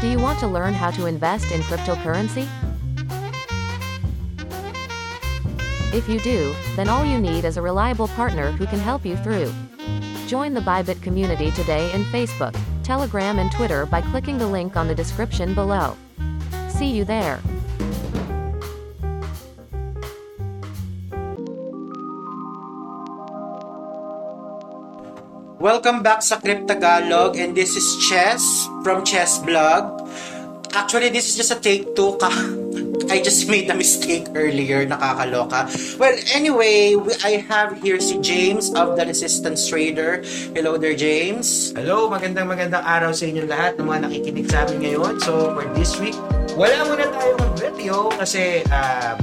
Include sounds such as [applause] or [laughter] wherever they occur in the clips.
Do you want to learn how to invest in cryptocurrency? If you do, then all you need is a reliable partner who can help you through. Join the Bybit community today in Facebook, Telegram, and Twitter by clicking the link on the description below. See you there. Welcome back sa Crypt Tagalog and this is Chess from Chess Blog. Actually, this is just a take two ka. [laughs] I just made a mistake earlier, nakakaloka. Well, anyway, we, I have here si James of the Resistance Trader. Hello there, James. Hello, magandang magandang araw sa inyong lahat ng mga nakikinig sa amin ngayon. So, for this week, wala muna tayong video kasi uh,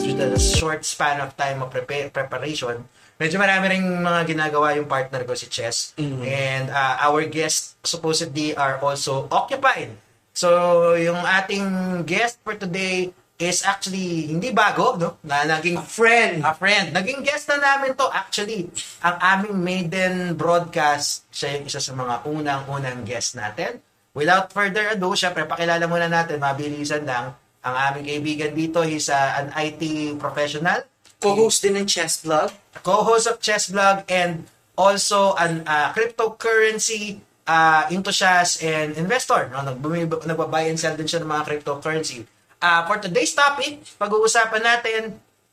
due to the short span of time of prepare, preparation, medyo marami ring mga ginagawa yung partner ko si Chess. And uh, our guests supposedly are also occupied. So, yung ating guest for today is actually hindi bago, no? Na naging Friend. a friend. Naging guest na namin to actually. Ang aming maiden broadcast, siya yung isa sa mga unang-unang guest natin. Without further ado, syempre pakilala muna natin, mabilisan lang. Ang aming kaibigan dito, he's uh, an IT professional, Co-host din ng Chess Blog. co-host of Chess Blog, and also an uh, cryptocurrency uh, enthusiast and investor. No? Nagbumi- Nagbabuy and sell din siya ng mga cryptocurrency. Uh, for today's topic, pag-uusapan natin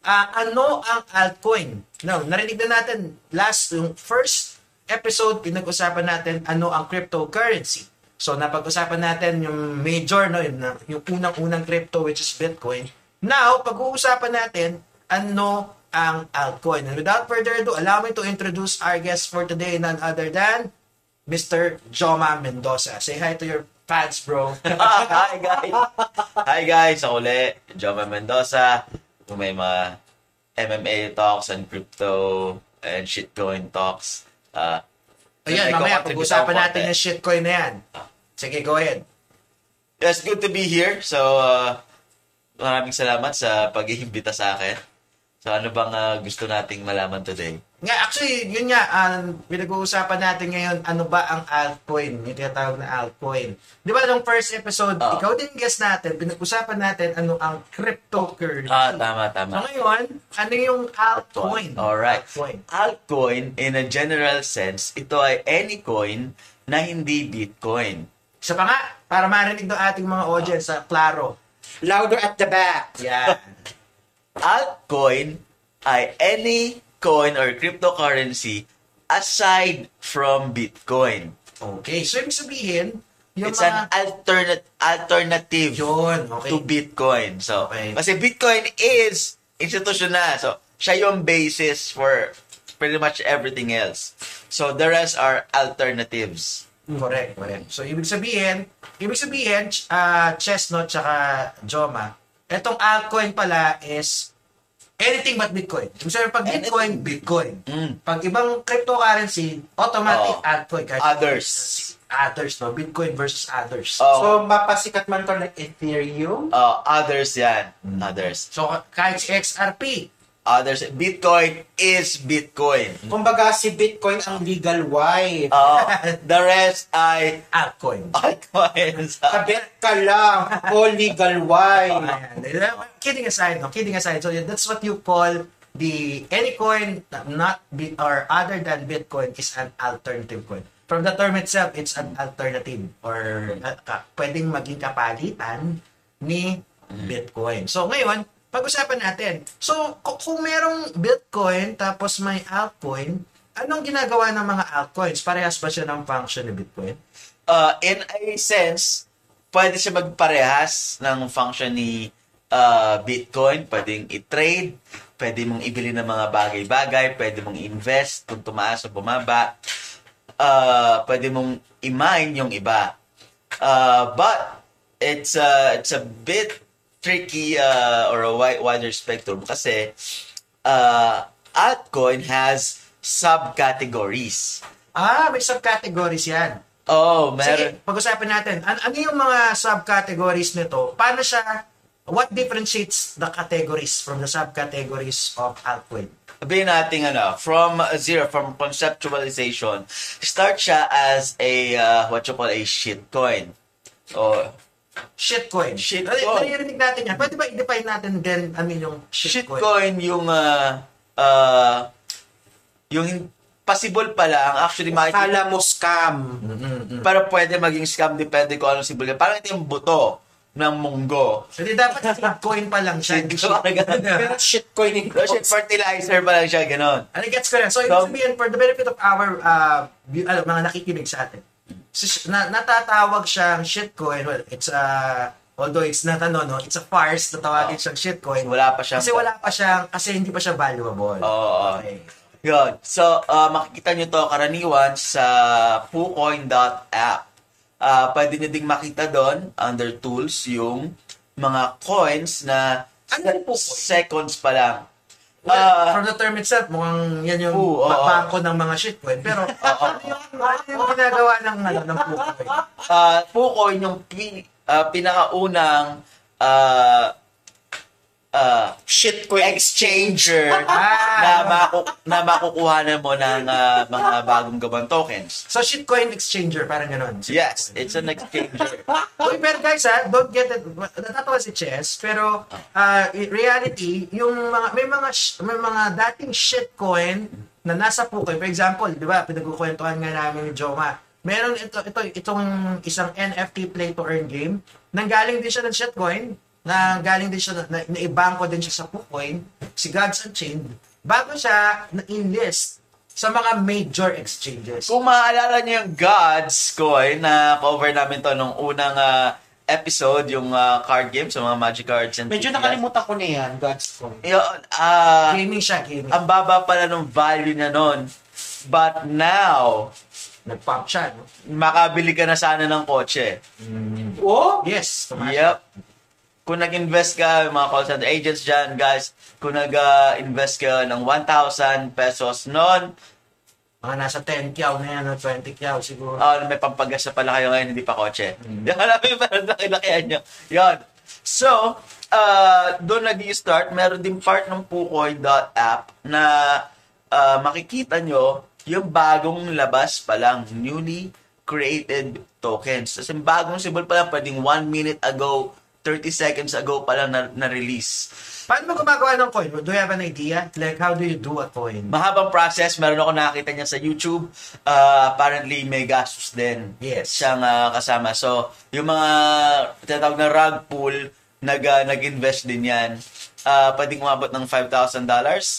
uh, ano ang altcoin. No, narinig na natin last, yung first episode, pinag-usapan natin ano ang cryptocurrency. So, napag-usapan natin yung major, no, yung, yung unang-unang crypto which is Bitcoin. Now, pag-uusapan natin ano ang altcoin. And without further ado, allow me to introduce our guest for today, none other than Mr. Joma Mendoza. Say hi to your fans, bro. [laughs] Hi guys! Hi guys! Ako ulit, Joma Mendoza. Kung may mga MMA talks and crypto and shitcoin talks. Uh, Ayan, may mamaya pag-usapan natin yung shitcoin na yan. Sige, go ahead. Yes, good to be here. So, uh, maraming salamat sa pag-iimbita sa akin. So, ano bang uh, gusto nating malaman today? Nga, actually, yun nga, um, pinag-uusapan natin ngayon, ano ba ang altcoin? Yung tinatawag na altcoin. Di ba, nung first episode, Oo. ikaw din guest natin, pinag-usapan natin ano ang cryptocurrency. Ah, tama, So tama. ngayon, ano yung altcoin? Alright. Altcoin. Altcoin, in a general sense, ito ay any coin na hindi Bitcoin. Isa pa nga, para marinig ng ating mga audience sa klaro. Louder at the back. Yan. Altcoin ay any coin or cryptocurrency aside from Bitcoin. Okay, so ibig sabihin, yung It's mga... an alternate alternative Yun, okay. to Bitcoin. So, Okay. kasi Bitcoin is institutional. So, siya yung basis for pretty much everything else. So, the rest are alternatives. Correct, correct. So, ibig sabihin, ibig sabihin, ah, Chestnut tsaka Joma, etong altcoin pala is anything but Bitcoin. Ibig sabihin, pag Bitcoin, Bitcoin. Mm. Pag ibang cryptocurrency, automatic Oh. altcoin. Kahit Others. Others, no? Bitcoin versus others. Oh, So, mapasikat man to ng Ethereum. uh, others yan. Mm. Others. So, kahit si XRP, Others. Bitcoin is Bitcoin. Kumbaga, si Bitcoin ang legal wife. Uh, [laughs] the rest ay altcoin. altcoins. [laughs] Kabit ka lang. O legal wife. [laughs] Ayan. Kidding aside, no? Kidding aside. So that's what you call the any coin that not be, or other than Bitcoin is an alternative coin. From the term itself, it's an alternative or uh, ka- pwedeng maging kapalitan ni Bitcoin. So ngayon, pag-usapan natin. So kung, merong Bitcoin tapos may altcoin, anong ginagawa ng mga altcoins? Parehas ba siya ng function ni Bitcoin? uh, in a sense, pwede siya magparehas ng function ni uh, Bitcoin. Pwedeng i-trade, pwede mong ibili ng mga bagay-bagay, pwede mong invest kung tumaas o bumaba. Uh, pwede mong i-mine yung iba. Uh, but, it's, uh, it's a bit tricky uh, or a wi- wider spectrum kasi uh, altcoin has subcategories. Ah, may subcategories yan. Oh, Sige, meron. pag-usapan natin. An- ano yung mga subcategories nito? Paano siya, what differentiates the categories from the subcategories of altcoin? Sabihin natin ano, from zero, from conceptualization, start siya as a, uh, what you call a shitcoin. Oh, Shitcoin. Shitcoin. Nari- Naririnig natin yan. Pwede ba i-define natin din ano yung shitcoin? shitcoin yung ah ah, yung possible pa lang actually makikita Akala mo scam. pero pwede maging scam depende kung anong symbol. Parang ito yung buto ng munggo. Hindi dapat shitcoin pa lang siya. Shitcoin, parang ganun. [laughs] Pero shitcoin yung shit, fertilizer pa lang siya, ganon. Ano gets ko rin. So, ibig So- sabihin, for the benefit of our uh, bu- ano, mga nakikinig sa atin, na, natatawag siyang shitcoin. Well, it's a, although it's not ano, no, it's a farce na tawagin siyang shitcoin. Wala pa siyang... Kasi wala pa siyang, kasi hindi pa siya valuable. Oo. Okay. Yun. So, uh, makikita nyo to karaniwan sa PooCoin.app. Uh, pwede nyo ding makita doon, under tools, yung mga coins na Ano PooCoin? seconds pa lang. Well, Ah, from the term itself, mukhang yan yung oo. bangko ng mga shitcoin. Pero, [laughs] ano yung, ano yung ginagawa ng, ano, ng PooCoin? uh, PooCoin yung pi- uh, pinakaunang uh, uh, shitcoin exchanger [laughs] Ah. na, maku- na makukuhanan mo ng uh, mga bagong gawang tokens. So, shitcoin exchanger, parang ganon. Yes, it's an exchanger. [laughs] Uy, pero guys ha, don't get it. Natatawa si Chess, pero uh, reality, yung mga may mga sh- may mga dating shitcoin na nasa Pukoy. For example, 'di ba, pinagkukwentuhan nga namin ni Joma. Meron ito ito itong isang NFT play to earn game. Nanggaling din siya ng shitcoin, na galing din siya na, na, naibangko din siya sa Pukoy, si Gods Unchained, bago siya na-enlist sa mga major exchanges. Kung maaalala niyo yung Gods coin na cover namin to nung unang ah, episode, yung ah, card game sa mga Magic Cards and Medyo nakalimutan ko na yan, God's coin. Yun, ah, Gaming siya, gaming. ang baba pala ng value niya nun. But now, Nag-pump siya, no? makabili ka na sana ng kotse. Oh? Yes. tumaas Yep. Kung nag-invest ka, mga call center agents dyan, guys, kung nag-invest ka ng 1,000 pesos noon, Mga nasa 10 kyaw na yan, no? 20 kyaw siguro. ah, may pampagas na pala kayo ngayon, hindi pa kotse. [laughs] Yan, alam mo yung parang nakilakihan nyo. Yan. So, uh, doon nag start meron din part ng Pukoy.app na ah, makikita nyo yung bagong labas pa lang, newly created tokens. Kasi bagong symbol pa lang, pwedeng 1 minute ago, 30 seconds ago pa lang na- na-release. Paano mo gumagawa ng coin? Do you have an idea? Like, how do you do a coin? Mahabang process, meron ako nakita niya sa YouTube. Uh, apparently, may gastos din Yes. siyang ah, kasama. So, yung mga tinatawag na rug pool, nag, ah, nag-invest din yan. Uh, pwedeng umabot ng $5,000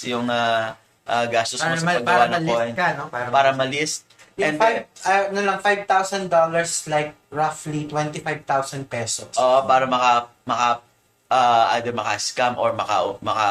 yung ah, ah, gastos mo sa paggawa ng coin. ka, no? Para, Para ma-list. Yung And five, then, ah, ano lang, $5,000 like roughly 25,000 pesos. Oo, para maka maka ah, either maka-scam or maka maka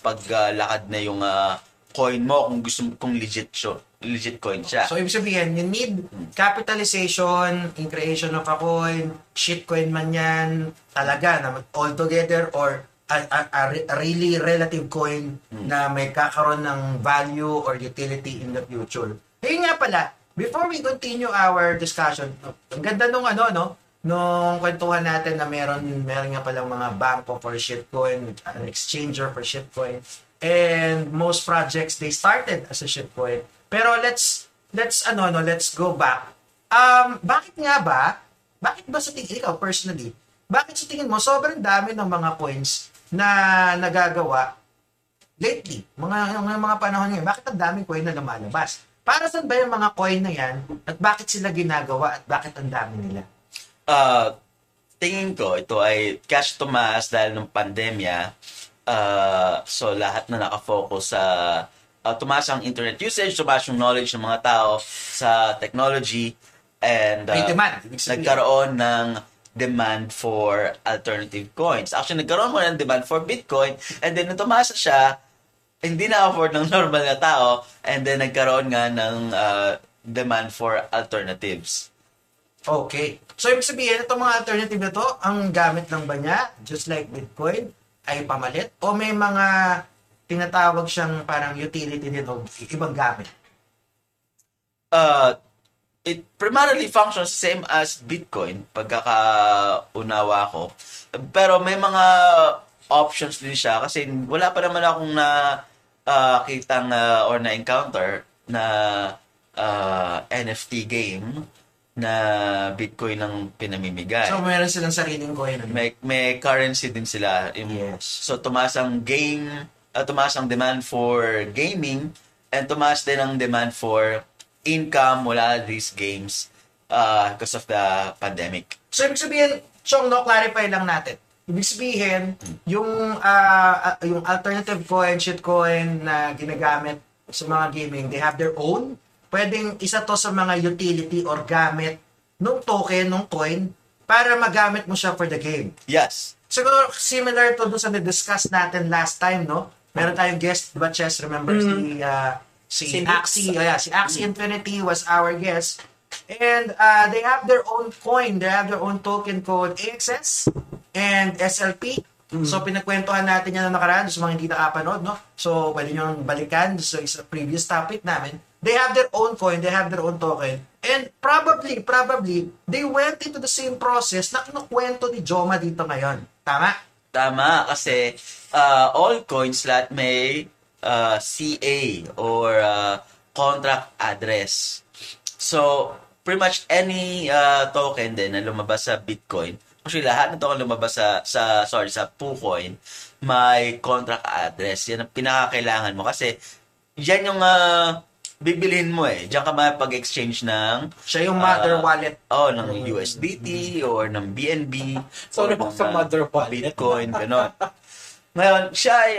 paglakad na yung ah, coin mo kung gusto kung legit siya, legit coin siya. So, ibig sabihin, you need capitalization in creation of a coin, shitcoin man yan, talaga, na all together, or a, a, a a really relative coin na may kakaroon ng value or utility in the future. Ayun nga pala, before we continue our discussion, ang ganda nung ano, no? Nung kwentuhan natin na meron, meron nga palang mga banko for shitcoin, an exchanger for shitcoin. And most projects, they started as a shitcoin. Pero let's, let's, ano, no, let's go back. Um, bakit nga ba, bakit ba sa tingin, ikaw personally, bakit sa tingin mo, sobrang dami ng mga coins na nagagawa lately, mga, mga, mga panahon ngayon, bakit ang daming coin na lumalabas? Para saan ba yung mga coin na yan? At bakit sila ginagawa? At bakit ang dami nila? Ah, tingin ko ito ay cash tumaas dahil ng pandemya. Ah, so lahat na nakafocus sa ah, tumaas ang internet usage, tumaas yung knowledge ng mga tao sa technology and May ah, demand. Nagkaroon ng demand for alternative coins. Actually, nagkaroon mo ng demand for Bitcoin and then nung tumaas siya, hindi na afford ng normal na tao and then nagkaroon nga ng ah, demand for alternatives. Okay. So, ibig sabihin, itong mga alternative na to, ang gamit lang ba niya, just like Bitcoin, ay pamalit? O may mga tinatawag siyang parang utility din o ibang gamit? uh, it primarily functions same as Bitcoin, pagkakaunawa ko. Pero may mga options din siya kasi wala pa naman akong na uh, kitang uh, or na encounter na uh, NFT game na Bitcoin ang pinamimigay. So, meron silang sariling coin. ano? may may currency din sila. Yes. So tumaas ang game, uh, tumaas ang demand for gaming and tumaas din ang demand for income mula these games uh, because of the pandemic. So, ibig sabihin, Chong, no, clarify lang natin. Ibig sabihin, yung, ah, yung alternative coin, shitcoin na ginagamit sa mga gaming, they have their own. Pwedeng isa to sa mga utility or gamit nung token, nung coin, para magamit mo siya for the game. Yes. Siguro similar to dun sa na-discuss natin last time, no? Meron tayong guest, di ba, Chess, remember si, uh, si, Si Axie, oh, yeah, si Axie Infinity was our guest. And uh, they have their own coin, they have their own token called AXS and SLP. So, pinagkwentuhan natin yan na nakaraan sa mga hindi nakapanood, no? So, pwede nyo balikan sa isa previous topic namin. They have their own coin, they have their own token. And probably, probably, they went into the same process na kinukwento ni Joma dito ngayon. Tama? Tama kasi uh, all coins lahat may uh, CA or uh, contract address. So, pretty much any uh, token din na lumabas sa Bitcoin, actually lahat ng token lumabas sa, sa sorry, sa PooCoin, may contract address. Yan ang pinakakailangan mo kasi yan yung uh, bibilhin mo eh. Diyan ka makapag-exchange ng Siya yung mother Ah, wallet. Oh, ng USDT or ng BNB. So, or ano ng, sa ah, mother wallet? Bitcoin, gano'n. [laughs] Ngayon, siya ay,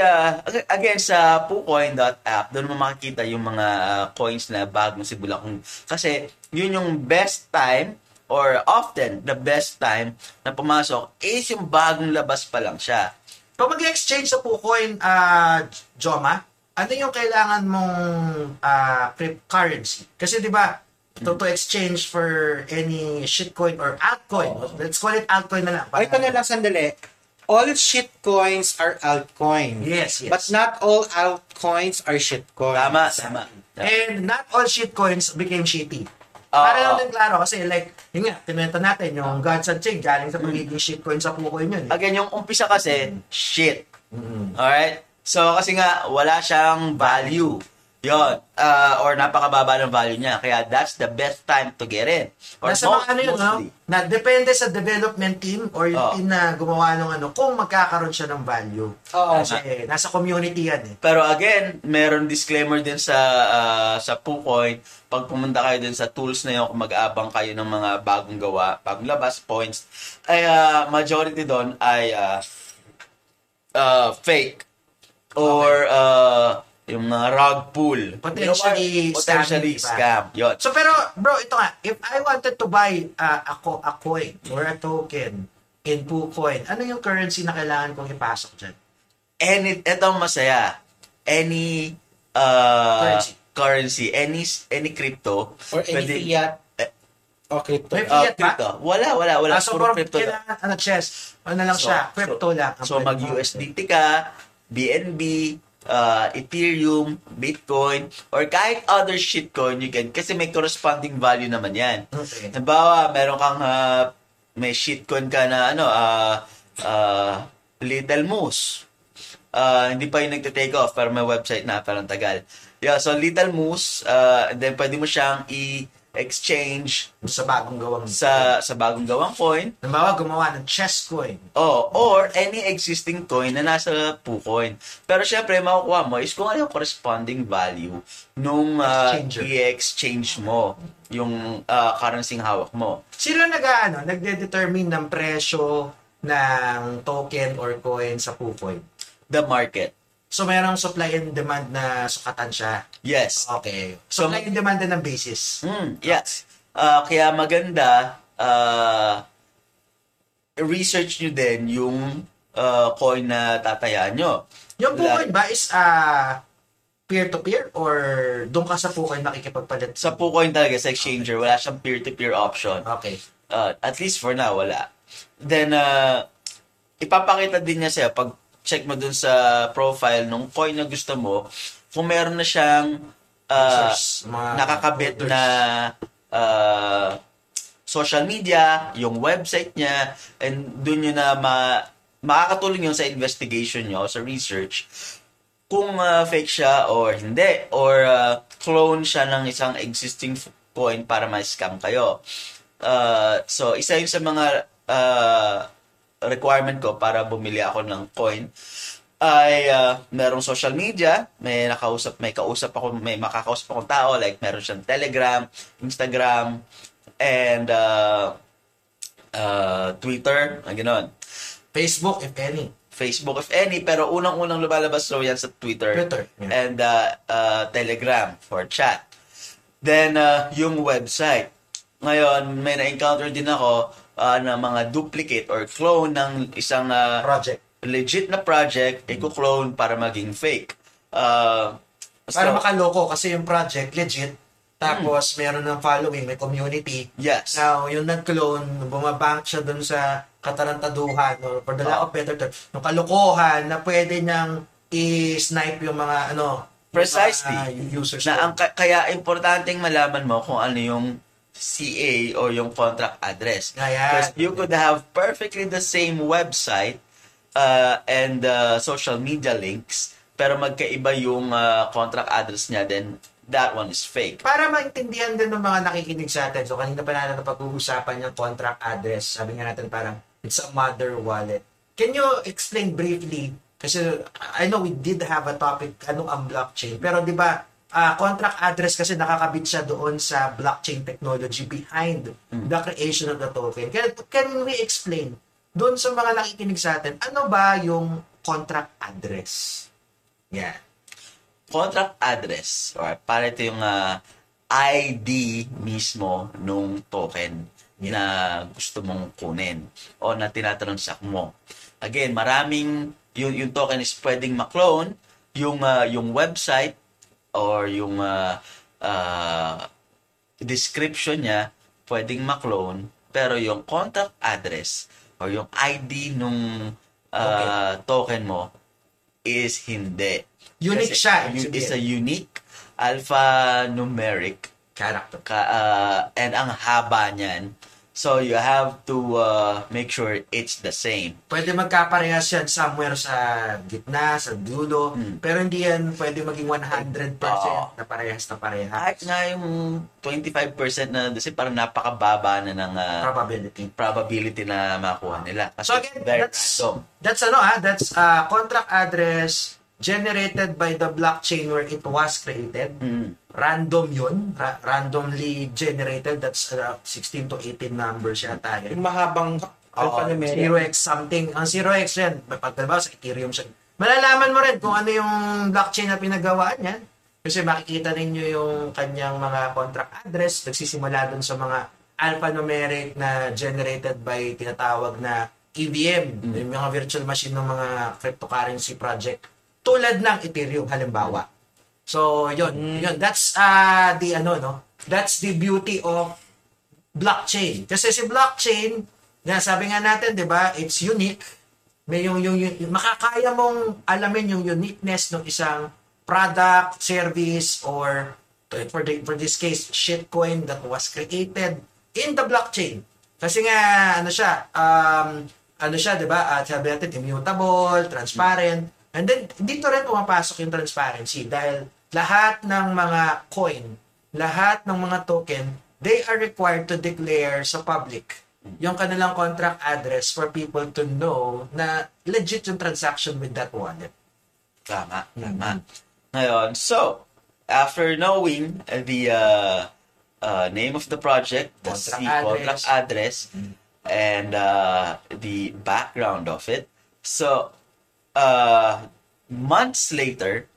ag- again, sa PooCoin.app, doon mo makikita yung mga ah, coins na bagong sibula. Kung, kasi, yun yung best time or often the best time na pumasok is yung bagong labas pa lang siya. Pag mag-exchange sa PooCoin, uh, Joma, ano yung kailangan mong uh, cryptocurrency? Kasi di ba, to, to exchange for any shitcoin or altcoin. Let's call it altcoin na lang. Ay, ito na lang sandali. All shitcoins are altcoins. Yes, yes. But not all altcoins are shitcoins. Tama, tama. And not all shitcoins became shitty. Oo. Para lang din klaro kasi like, yun nga, kinuwento natin, yung Gods and Chain, galing sa pagiging shitcoin sa PooCoin yun. eh. Again, yung umpisa kasi, shit. Alright? So, kasi nga, wala siyang value. Yon uh, or napakababa ng value niya. Kaya that's the best time to get in. Or Nasa most- mga ano yun, no? Na depende sa development team or yung Oo. team na gumawa ng ano, kung magkakaroon siya ng value. Oo. Kasi nasa community yan eh. Pero again, meron disclaimer din sa ah, sa PooCoin. Pag pumunta kayo din sa tools na yun, kung mag-abang kayo ng mga bagong gawa, bagong labas, points, ay ah, majority doon ay ah, ah, fake. Or ah, yung mga rug pull. Potentially Potentially scam, diba? scam. Yun. So pero bro, ito nga, if I wanted to buy uh, a, co- a coin or a token in PooCoin, ano yung currency na kailangan kong ipasok dyan? any ito ang masaya any uh, Currency. currency any any crypto Or any pwede- fiat. Eh, O crypto. May uh, fiat ba? crypto wala wala wala Ah, so puro for crypto lang. kailangan, ano, chess, ano lang siya, crypto lang. so pwede mag mo. USDT ka BNB uh, Ethereum Bitcoin or kahit other shitcoin you can kasi may corresponding value naman yan Okay. Halimbawa, meron kang ah, may shitcoin ka na ano, ah ah, Little Moose. Ah, hindi pa yung nagte-take off pero may website na parang tagal. Yeah, so Little Moose, ah, and then pwede mo siyang i-exchange sa bagong gawang sa sa bagong gawang coin Halimbawa, gumawa ng chess coin. Oh, or any existing coin na nasa PooCoin. Pero syempre, makukuha mo is kung ano yung corresponding value nung Exchanger. i-exchange mo yung uh, currency hawak mo. Sino nag ano, nagde-determine ng presyo ng token or coin sa PooCoin? The market. So, merong supply and demand na sukatan siya. Yes. Okay. So, Supply and demand ng basis. Mm, yes. Ah, kaya maganda ah, research nyo din yung ah, coin na tatayaan nyo. Yung PooCoin ba is ah, peer-to-peer or doon ka sa PooCoin makikipagpalit? Sa PooCoin talaga, sa exchanger, wala siyang peer-to-peer option. Okay. Uh, at least for now, wala. Then, uh, ipapakita din niya sa'yo, pag check mo dun sa profile nung coin na gusto mo, kung meron na siyang uh, nakakabit na uh, social media, yung website niya, and dun yun na ma makakatulong yun sa investigation nyo, sa research, kung uh, fake siya or hindi, or uh, clone siya ng isang existing coin para ma-scam kayo. Uh, so, isa yun sa mga uh, requirement ko para bumili ako ng coin ay uh, merong social media, may nakausap, may kausap ako, may makakausap akong tao, like meron siyang Telegram, Instagram, and uh, uh, Twitter, ang gano'n. Facebook, if any. Facebook, if any, pero unang-unang lumalabas raw yan sa Twitter, Twitter, yeah. and uh, uh, Telegram for chat. Then, uh, yung website. Ngayon, may na-encounter din ako uh, na mga duplicate or clone ng isang uh, Project. Legit na project, i-clone para maging fake. Uh, Para so- makaloko kasi yung project, legit. Tapos, meron ng following, may community. Yes. Now, yung nag-clone, bumabank siya dun sa katarantaduhan or for the lack of better term, yung kalokohan na pwede niyang i-snipe yung mga ano, Precisely. yung mga users. na ang ka- kaya importanteng malaman mo kung ano yung CA or yung contract address. Because you could have perfectly the same website uh, and uh, social media links, pero magkaiba yung uh, contract address niya, then that one is fake. Para maintindihan din ng mga nakikinig sa atin, so kanina pa natin napag-uusapan yung contract address. Sabi nga natin parang, it's a mother wallet. Can you explain briefly, kasi I know we did have a topic, ano ang blockchain, pero di ba, ah, contract address kasi nakakabit siya doon sa blockchain technology behind the creation of the token. Can, can we explain doon sa mga nakikinig sa atin, ano ba yung contract address? Yeah. contract address or para ito yung uh, ID mismo nung token na gusto mong kunin o na tinatransact mo. Again, maraming yung, yung token is pwedeng ma-clone, yung, uh, yung website or yung uh, uh, description niya pwedeng ma-clone, pero yung contact address or yung ID nung uh, token mo is hindi. Unique Kasi siya, yu- It's a unique alphanumeric Character. ka, uh, and ang haba niyan. So you have to uh, make sure it's the same. pwede magkaparehas yan somewhere sa gitna, sa dulo, Hmm. pero hindi yan pwede maging 100% Oo. na parehas na parehas. Kahit nga yung 25% na kasi parang napakababa na ng uh, Probability. probability na makuha nila. Kasi So again, that's, random. that's ano ah, that's uh, contract address generated by the blockchain where it was created. Mm. Random yun, ra- randomly generated, that's uh, 16 to 18 numbers yata yun. Yung mahabang alphanumeric. 0x something. Ang 0x yan, pag diba, sa Ethereum siya. Malalaman mo rin kung ano yung blockchain na pinagawaan yan. Kasi makikita ninyo yung kanyang mga contract address. Nagsisimula dun sa mga alphanumeric na generated by tinatawag na EVM, yung mga virtual machine ng mga cryptocurrency project. Tulad ng Ethereum, halimbawa. So, yun. yun. That's uh, the ano, no? That's the beauty of blockchain. Kasi si blockchain, na sabi nga natin, 'di ba, it's unique. May yung, yung, yung makakaya mong alamin yung uniqueness ng isang product, service or for the, for this case shitcoin that was created in the blockchain. Kasi nga ano siya, um ano siya, 'di ba? At sabi natin immutable, transparent. And then dito rin pumapasok yung transparency dahil lahat ng mga coin, lahat ng mga token, they are required to declare sa public yung kanilang contract address for people to know na legit yung transaction with that wallet. Tama, tama. Ngayon, so, after knowing the uh, uh, name of the project, the Contract C- address. contract address, and uh, the background of it, so, uh, months later,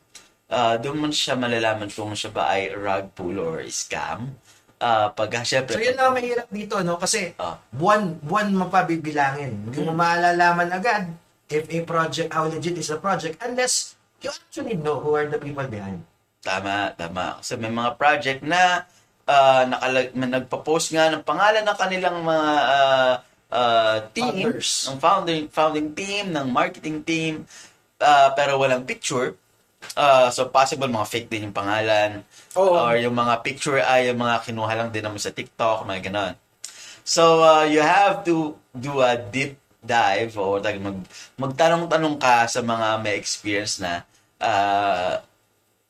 uh, doon mo siya malalaman kung siya ba ay rug pull or scam. Uh, pag, syempre, So yun lang ang mahirap dito, no? Kasi Ah. buwan, buwan mo pa bibilangin. Hindi mo maalalaman agad if a project, how legit is a project unless you actually know who are the people behind. Tama, tama. Kasi may mga project na uh, nakalag, na nagpa-post nga ng pangalan ng kanilang mga uh, uh, team, Founders. ng founding, founding team, ng marketing team, uh, pero walang picture. Uh, so possible mga fake din yung pangalan. Oo. Or yung mga picture ay yung mga kinuha lang din naman sa TikTok, mga ganon. So uh, you have to do a deep dive or like, mag, magtanong-tanong ka sa mga may experience na uh,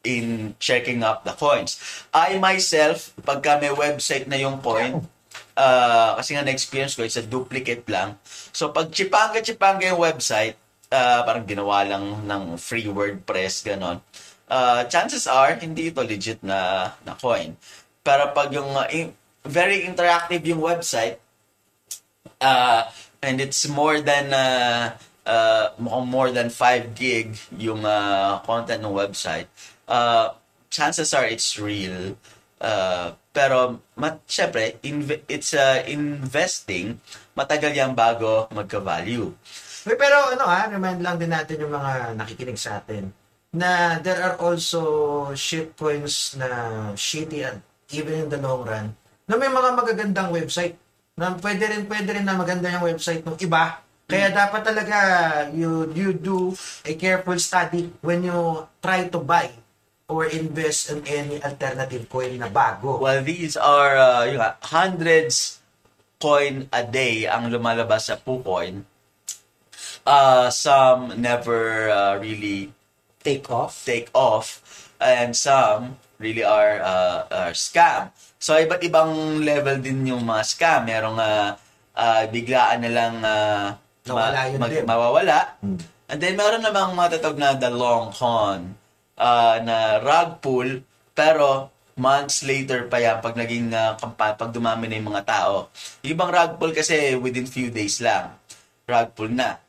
in checking up the coins. I myself, pagka may website na yung coin, ah, kasi nga na-experience ko, it's a duplicate lang. So, pag chipanga-chipanga yung website, ah, parang ginawa lang ng free WordPress, ganon, ah, chances are, hindi ito legit na, na coin. Pero pag yung ah, in- very interactive yung website, uh, and it's more than uh, uh, more than 5 gig yung uh, content ng website, uh, chances are it's real. Uh, pero, mat, syempre, inv- it's uh, investing, matagal yan bago magka-value. Uy, Pero ano ha, remind lang din natin yung mga nakikinig sa atin na there are also shitcoins na shitty and even in the long run na may mga magagandang website na pwede rin pwede rin na maganda yung website ng iba kaya dapat talaga you you do a careful study when you try to buy or invest in any alternative coin na bago. Well, these are uh, yun hundreds coin a day ang lumalabas sa PooCoin. Uh, some never uh, really Take off. take off and some really are uh, are scam. So iba't ibang level din yung mga scam. Merong uh, uh, biglaan na lang uh, Nawala yun din. mawawala. And then meron namang matatag na the long con uh, na rug pull pero months later pa yan pag naging uh, kampa- pag dumami na yung mga tao. Yung ibang rug pull kasi within few days lang. Rug pull na.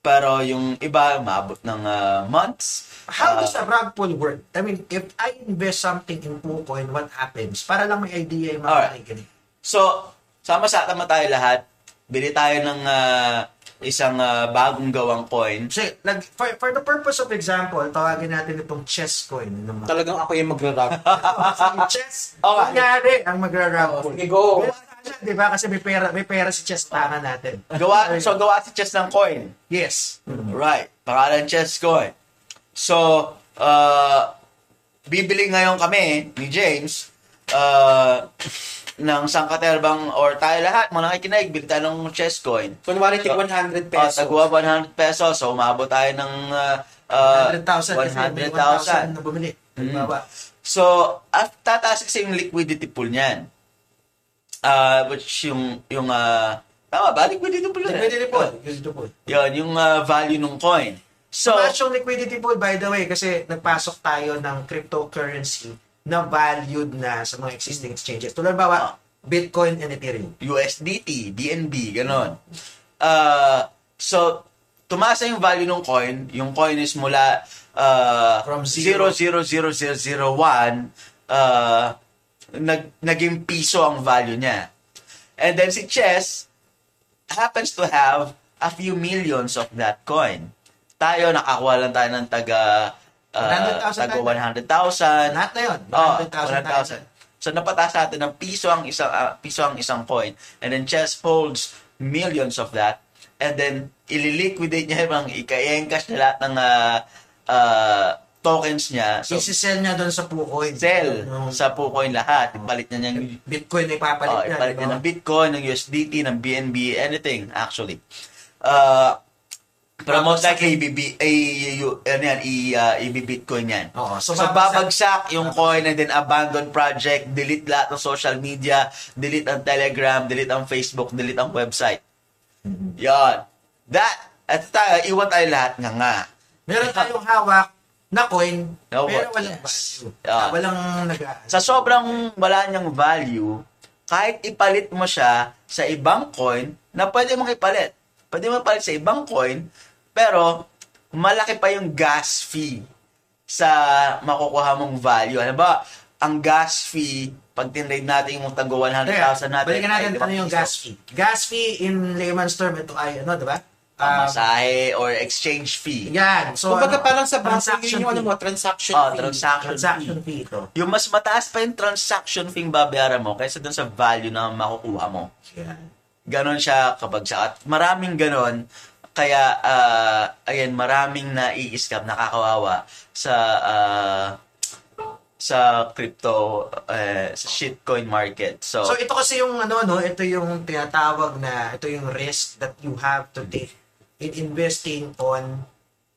Pero yung iba, maabot ng uh, months. How Uh, does a rug pull work? I mean, if I invest something in PooCoin, what happens? Para lang may idea yung mga nakikinig. So, sama-sama tayo lahat. Bili tayo ng ah, isang ah, bagong gawang coin. Kasi, like, for, for the purpose of example, tawagin natin itong chess coin. Mga, Talagang ako yung magra-rap. [laughs] Sige, chess, Okay. kunyari, ang magra-rug pull. Sige, go. Di ba? Kasi may pera, may pera si chess tangan natin. Gawa, so, gawa si Chess ng coin. Yes. Right. Pangalan Chess coin. So, uh, bibili ngayon kami ni James uh, ng sangkaterbang or tayo lahat, mga nakikinig, bili tayo ng chess coin. Kunwari, So, 100 Uh, pesos. tagwa 100 pesos. So, umabot tayo ng uh, uh, 100,000 kasi may 1,000 100,000. na bumili. Mm. So, at tataas kasi yung liquidity pool niyan. Uh, which yung, yung, uh, tama ba? Liquidity pool eh? Liquidity pool. Liquidity pool. Yun, yung uh, value ng coin. So, Tumaas yung liquidity pool, by the way, kasi nagpasok tayo ng cryptocurrency na valued na sa mga existing exchanges. Tulad ba, Bitcoin and Ethereum. USDT, BNB, ganon. Uh, so, tumaas yung value ng coin. Yung coin is mula uh, From zero. 0.00001, uh, nag, naging piso ang value niya. And then si Chess happens to have a few millions of that coin. Tayo, nakakuha lang tayo ng taga uh, 100,000 taga tayo. 100,000. Lahat na yun. Oh, 100,000 tayo. 100,000. So napataas natin ng piso ang isang ah, piso ang isang coin and then Chess holds millions of that and then ililiquidate niya yung ika-encash na lahat ng ah, ah, tokens niya. So Isisell niya doon sa PooCoin. sell Yung sa PooCoin lahat. Ipalit niya niyang Bitcoin na ipapalit oh, niya. ipalit di ba? niya ng Bitcoin, ng USDT, ng BNB, anything actually. Uh, pero most likely, ibibi, ay, ano yan, i, uh, ibi-Bitcoin yan. Oo, so So, babagsak- babagsak yung coin and then abandon project, delete lahat ng social media, delete ang Telegram, delete ang Facebook, delete ang website. Mm-hmm. Yan. That, at tayo, iwan tayo lahat nga nga. Meron tayong hawak na coin, No, pero what- walang value. Yeah. Ah, walang nag Sa sobrang wala niyang value, kahit ipalit mo siya sa ibang coin, na pwede mong ipalit. Pwede mo ipalit sa ibang coin, pero malaki pa yung gas fee sa makukuha mong value. Ano ba, ang gas fee, pag tinrade natin yung tago 100,000 natin, Balikan natin ano yung 5 gas fee. Gas fee in layman's term, ito ay ano, di ba? Ah, Pamasahe or exchange fee. yan. So, Kumbaga ano, parang sa transaction yun yung ano mo, transaction Oh, fee. transaction, Transaction fee. fee ito. Yung mas mataas pa yung transaction fee yung babayaran mo kaysa dun sa value na makukuha mo. Yan. Ganon siya kapag sa at maraming ganon kaya ah, ayan maraming nai-scam nakakawawa sa ah, sa crypto eh, sa shitcoin market. So, So ito kasi yung ano no, ito yung tinatawag na ito yung risk that you have to take in investing on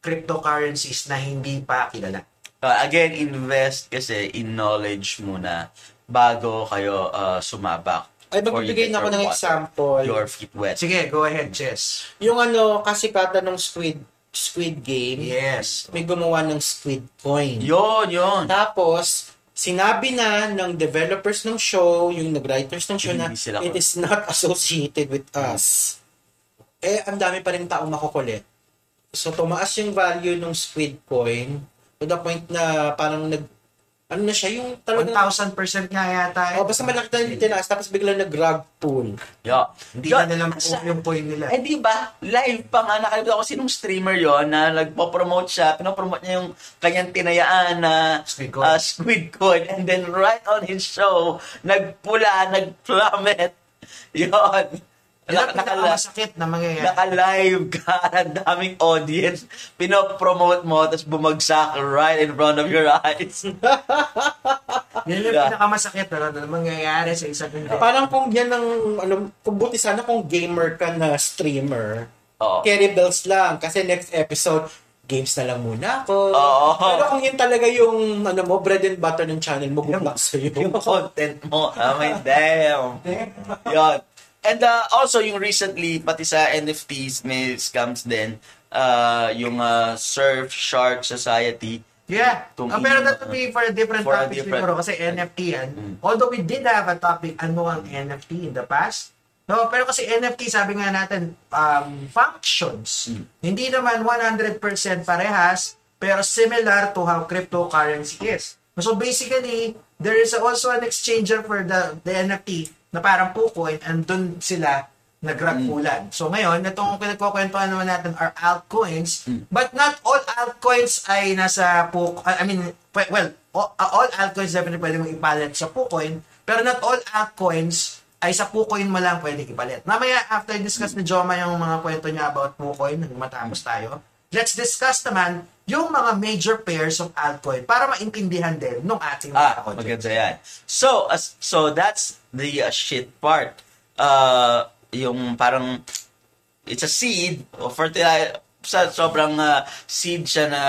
cryptocurrencies na hindi pa kilala. uh, again invest kasi in knowledge muna bago kayo ah, sumabak. Ay, magbibigay na ako ng water, example. Your feet wet. Sige, go ahead, Chess. Yung ano, kasikatan ng Squid Squid Game, Yes. may gumawa ng Squid Coin. Yun, yun. Tapos, sinabi na ng developers ng show, yung nag-writers ng show na it is not [laughs] associated with us. Eh, ang dami pa rin taong makukulit. So, tumaas yung value ng Squid Coin to the point na parang nag, ano na siya, yung talagang, 1,000% nga yata. eh. oh, basta malaki na yung tinaas, tapos biglang nag-rug pull. Yo. Hindi Yun, na nila sa- yung coin nila. Eh di ba, live pa nga, nakalimutan ko sinong streamer yon na nagpo-promote siya, pinopromote niya yung kanyang tinayaan na Squid Coin. ah, squid coin. And then right on his show, nagpula, nag-plummet. Yun. Yan ang pinakamasakit na mangyayari. Naka-live ka, ang daming audience, pinopromote mo, tapos bumagsak right in front of your eyes. [laughs] Yan yung pinakamasakit na, na mangyayari sa isang hindi. Parang kung yan ang, ano, kung buti sana kung gamer ka na streamer, Oo. carry bells lang. Kasi next episode, games na lang muna ako. Oo. Pero kung yun talaga yung, ano mo, bread and butter ng channel mo, good luck sa'yo. yung content mo. I mean, [laughs] damn. Yun. And uh, also, yung recently, pati sa NFTs, may scams din. Uh, yung uh, Surf Shark Society. Yeah. Tung- Ah, pero that would be for a different For a topic different- siguro kasi NFT yan. Mm. Although we did have a topic, ano ang NFT in the past. No, pero kasi NFT, sabi nga natin, um, functions. Mm. Hindi naman 100% parehas, pero similar to how cryptocurrency is. So basically, there is also an exchanger for the, the NFT na parang PooCoin and dun sila nagragpulan. So ngayon, itong pinagkukwentuhan naman natin are altcoins, but not all altcoins ay nasa PooCoin. I mean, we- well, all, all altcoins definitely pwede mong ipalit sa PooCoin, pero not all altcoins ay sa PooCoin mo lang pwede ipalit. Mamaya, after discuss ni Joma yung mga kwento niya about nung matapos tayo, let's discuss naman yung mga major pairs of altcoin para maintindihan din nung ating Ah, mga audience. maganda yan. So, as, so that's the uh, shit part. Uh, yung parang, it's a seed, o fertilizer, sa sobrang uh, seed siya na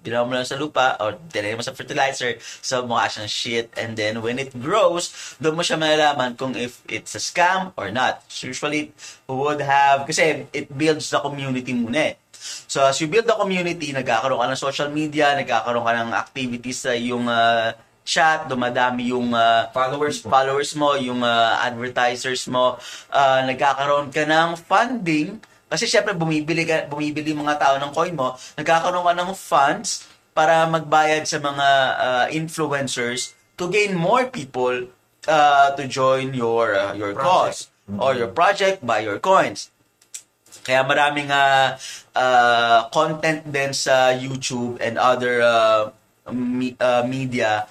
ginawa mo lang sa lupa, or tinay mo sa fertilizer, so mukha siyang shit, and then when it grows, doon mo siya malalaman kung if it's a scam or not. So usually, would have, kasi it builds the community muna eh. So as you build the community, nagkakaroon ka ng social media, nagkakaroon ka ng activities sa iyong uh, chat, dumadami yung uh, Followers mo. followers mo, yung uh, advertisers mo, uh, nagkakaroon ka ng funding kasi syempre bumibili ka, bumibili mga tao ng coin mo, nagkakaroon ka ng funds para magbayad sa mga uh, influencers to gain more people uh, to join your uh, your cause or your project buy your coins. Kaya maraming uh, uh, content din sa YouTube and other uh, me- uh, media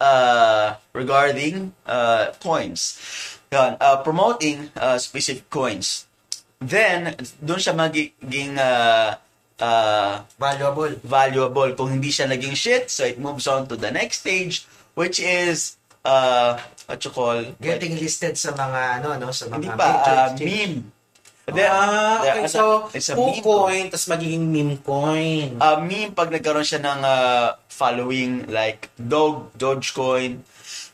uh, regarding uh, coins. Yan, uh, promoting uh, specific coins. Then, doon siya magiging uh, uh, Valuable. valuable. Kung hindi siya naging shit, so it moves on to the next stage, which is, uh, what you call, Getting listed sa mga, ano, no, sa mga hindi pa, uh, meme. There- ah, there- okay. ano, So, it's a meme coin, tas magiging meme coin. uh, meme pag nagkaroon siya ng uh, following like Dog, Dogecoin,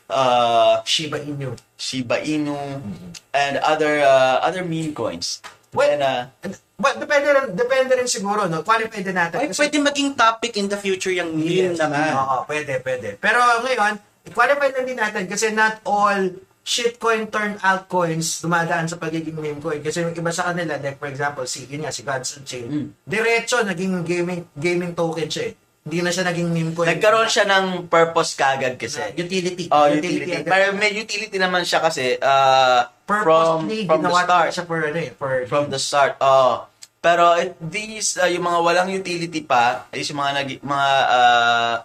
uh, Shiba Inu. Shiba Inu, and other uh, other meme coins. Well, Then, uh, But depende rin, depende rin siguro, no? Qualify din natin. Ay, Kasi- pwede maging topic in the future yung meme Yes. naman. Oo, pwede, pwede. Pero ngayon, qualify lang din natin kasi not all shitcoin turned altcoins dumadaan sa pagiging meme coin. Kasi yung iba sa kanila, like for example, si, yun nga, si Godson Chain, Mm. diretso naging gaming gaming token siya eh. Hindi na siya naging meme coin. nagkaroon siya ng purpose kagad kasi. Na utility. Oh, utility. agad. Pero may utility naman siya kasi uh, from from the start. siya for, ano eh, for From the start. Oh. Pero it, these uh, yung mga walang utility pa is yung mga nag, mga uh,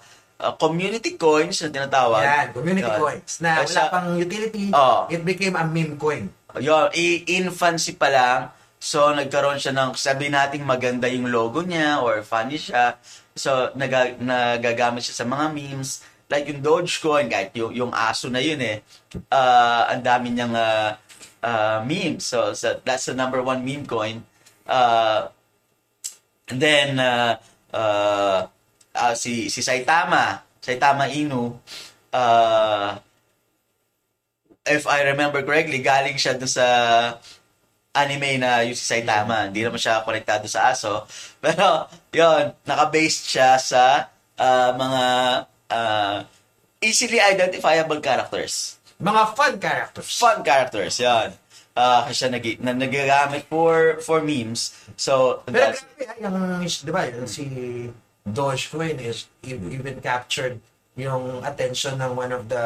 uh, community coins na tinatawag. Yan, community Yun. coins. Na Kasi, wala pang utility, Oo. it became a meme coin. Yun, infancy pa lang. So, nagkaroon siya ng, sabi nating maganda yung logo niya or funny siya. So, naga, nagagamit siya sa mga memes. Like yung Dogecoin, kahit yung, yung aso na yun eh, uh, ang dami niyang uh, uh, memes. So, so, that's the number one meme coin. Uh, and then, uh, uh, uh, si, si Saitama, Saitama Inu, uh, if I remember correctly, galing siya dun sa anime na yung si Saitama. Hindi naman siya konektado sa aso. [laughs] Pero, yon naka-based siya sa ah, mga ah, easily identifiable characters. Mga fun characters. Fun characters, yan. Kasi siya nag na nagagamit for for memes. So, Pero grabe, ah, yung, di ba, si Dogecoin is e- even captured yung attention ng one of the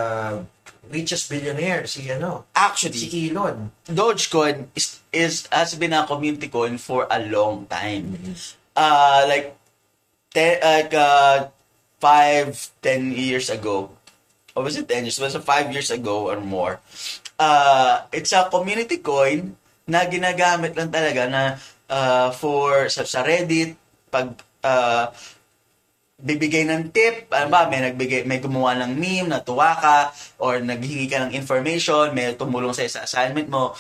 richest billionaires, si ano, actually, si Elon. Dogecoin is, is has been a community coin for a long time. Uh, like, te, like uh, five, ten years ago, or was it ten years? Was it five years ago or more? Uh, it's a community coin na ginagamit lang talaga na uh, for sa, sa Reddit pag uh, bibigay ng tip, ano ba, may nagbigay, may gumawa ng meme, natuwa ka, or naghingi ka ng information, may tumulong sa sa assignment mo,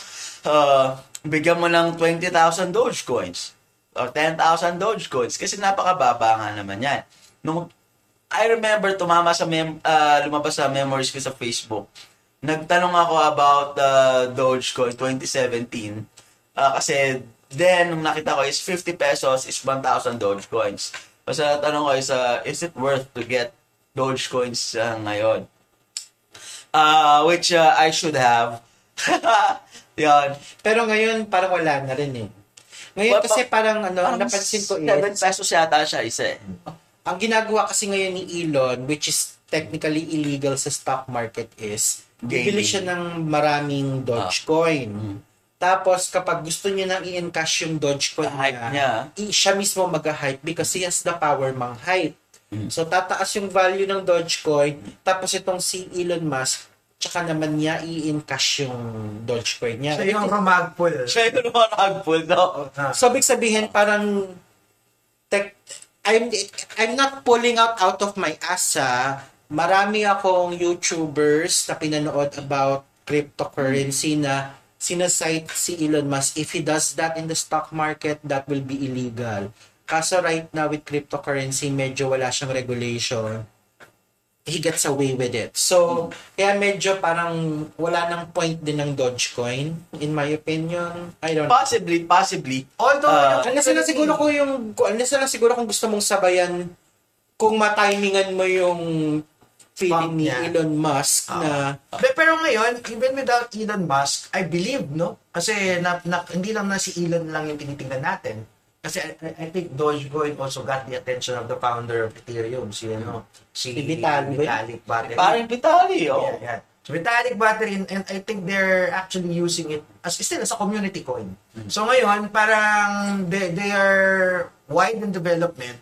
uh, bigyan mo ng 20,000 Dogecoins or 10,000 Dogecoins kasi napakababa nga naman yan. Nung I remember tumama sa mem ah, lumabas sa memories ko sa Facebook. Nagtanong ako about the Dogecoin 2017 Ah, kasi then nung nakita ko is 50 pesos is 1,000 Dogecoins. Basta tanong ko is uh, is it worth to get Dogecoins uh, ngayon? Uh, which uh, I should have. [laughs] Yan. Pero ngayon, parang wala na rin eh. Ngayon Well, kasi parang ano, Parang napansin ko 7 is, pesos yata siya isa eh. ang ginagawa kasi ngayon ni Elon, which is technically illegal sa stock market is, bibili siya ng maraming Dogecoin. Mm. Tapos kapag gusto niya nang i-encash yung Dogecoin Hype niya, niya. siya mismo mag-hype because he has the power mang-hype. Mm. So tataas yung value ng Dogecoin, tapos itong si Elon Musk, tsaka naman niya i-encash yung Dogecoin niya. So yung rumagpul. Siya yung lumahagpul, no? Ah. So, big sabihin, parang, tech, I'm, I'm not pulling out out of my ass, ah. Marami akong YouTubers na pinanood about cryptocurrency na sinasite si Elon Musk. If he does that in the stock market, that will be illegal. Kaso right now with cryptocurrency, medyo wala siyang regulation. He gets away with it. So, kaya medyo parang wala nang point din ng Dogecoin, in my opinion. I don't Possibly, possibly. Although, yung- Unless na siguro kung yung unless na siguro kung gusto mong sabayan kung matimingan mo yung feeling ni niya. Elon Musk na Pe- Pero ngayon, even without Elon Musk, I believe, no? Kasi na, na, hindi lang na si Elon lang yung tinitingnan natin. Kasi I, I- think Dogecoin also got the attention of the founder of Ethereum, si ano, si, Si Vitalik. Vitalik Buterin. Parang Vitali, oh. Yeah, yeah. So Vitalik Buterin, and I think they're actually using it as still as a community coin. So ngayon, parang they, they are wide in development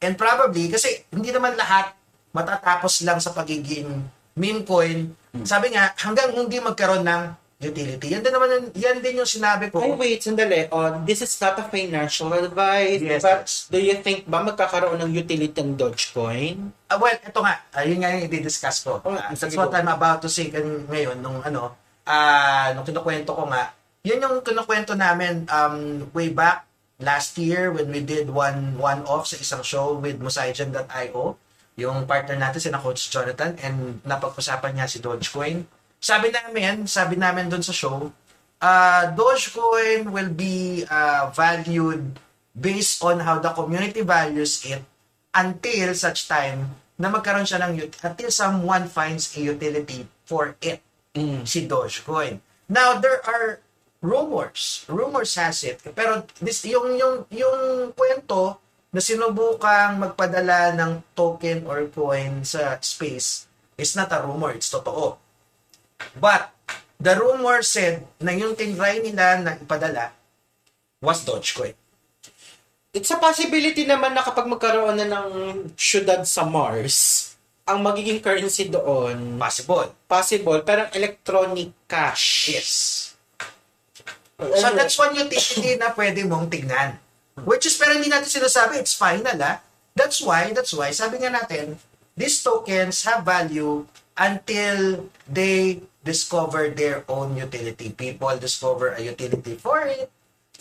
and probably, kasi hindi naman lahat matatapos lang sa pagiging meme coin. Sabi nga, hanggang hindi magkaroon ng utility. Yan din naman, yung- yan din yung sinabi ko. Ay, wait, sandali. On, this is not a financial advice. Yes, but yes. do you think ba magkakaroon ng utility ng Dogecoin? Ah, well, ito nga, ah, yun nga yung i-discuss ko. Oh, Ah, that's what. I'm about to say ngayon, nung ano, ah, nung kinukwento ko nga, yun yung kinukwento namin um, way back last year when we did one one-off sa isang show with Musaijan.io, yung partner natin, si na Coach Jonathan, and napag-usapan niya si Dogecoin. Sabi namin, sabi namin doon sa show, uh, Dogecoin will be uh, valued based on how the community values it until such time na magkaroon siya ng until someone finds a utility for it si Dogecoin. Now there are rumors. Rumors has it. Pero this yung yung yung kwento na sinubukang magpadala ng token or coin sa space is not a rumor, it's totoo. But the rumor said na yung tinry nila na ipadala was Dogecoin. It's a possibility naman na kapag magkaroon na ng syudad sa Mars, ang magiging currency doon, Possible. possible, pero electronic cash. Yes. So that's [laughs] one utility na pwede mong tignan. Which is, pero hindi natin sinasabi, it's final ah. That's why, that's why, sabi nga natin, these tokens have value until they discover their own utility. People discover a utility for it.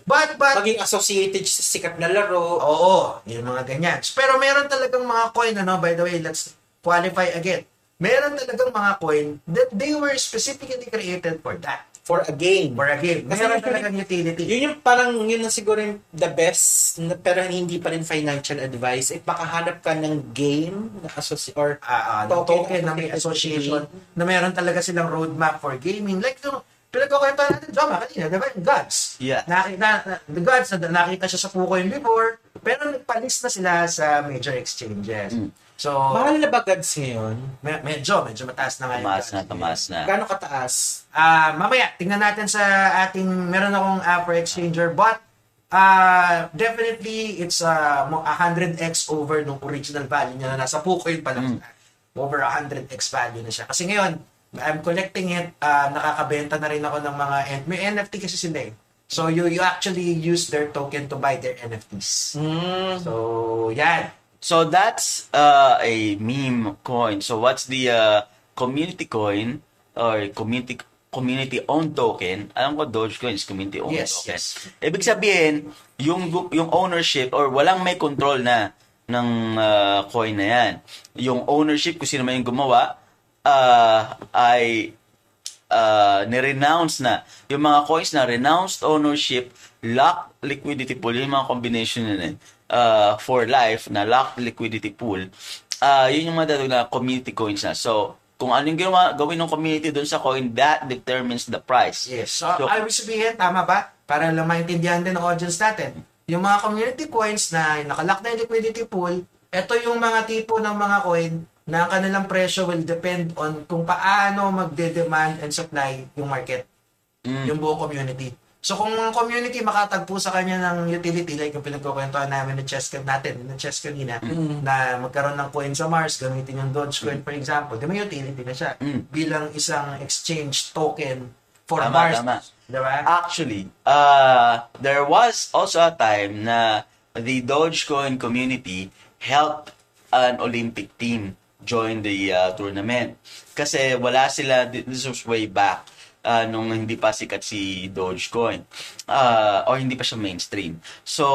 But, but, maging associated sa sikat na laro. Oo, yung mga ganyan. Pero meron talagang mga coin, ano, by the way, let's qualify again. meron talagang mga coin that they were specifically created for that. For a game. For a game. Kasi Meron talagang utility. Yun yung parang, yun na siguro yung the best, na, pero hindi pa rin financial advice. Eh, makahanap ka ng game na associ- or ah, ng Token token na may association. na meron talaga silang roadmap for gaming. Like, no, pinagkukwento natin, Joma, kanina, di ba? Yung Gods. Yeah. Nakita, na, the Gods, na, nakita siya sa Kucoin before, pero nagpalis na sila sa major exchanges. So, mahal na ba gods ngayon? me- medyo, medyo mataas na ngayon. Tumaas na, tumaas na. Gaano kataas? Ah, mamaya, tingnan natin sa ating, meron akong app for exchanger, but ah definitely, it's uh, 100x over nung original value niya na nasa Pucoin pa lang. Over 100x value na siya. Kasi ngayon, I'm collecting it, ah, nakakabenta na rin ako ng mga, N- may NFT kasi sila eh. So, you, you actually use their token to buy their NFTs. Mm. So, yan. So that's uh, a meme coin. So what's the uh, community coin or community community owned token? Alam ko Dogecoin is community owned Yes, token. yes. Ibig sabihin, yung yung ownership or walang may control na ng uh, coin na yan. Yung ownership kung sino man yung gumawa uh, ay uh, ni-renounce na. Yung mga coins na renounced ownership, locked liquidity pool, yung mga combination na yun, uh, for life na locked liquidity pool, uh, yun yung matatawag na community coins na. So, kung anong ginawa, gawin ng community doon sa coin, that determines the price. Yes. So, So- I will sabihin, tama ba? Para lang maintindihan din ng audience natin. Yung mga community coins na nakalock na yung liquidity pool, ito yung mga tipo ng mga coin na ang kanilang presyo will depend on kung paano magde-demand and supply yung market, Mm. yung buong community. So kung ang community makatagpo sa kanya ng utility, like yung pinagkukwentuhan namin ng chess natin, ng chess kanina, na magkaroon ng coin sa Mars, gamitin yung Dogecoin for example, di may utility na siya Mm. bilang isang exchange token for Tama, Mars. tama. Diba? Actually, uh, there was also a time na the Dogecoin community helped an Olympic team join the uh, tournament. Kasi wala sila, this was way back, uh, nung hindi pa sikat si Dogecoin. Uh, or hindi pa siya mainstream. So,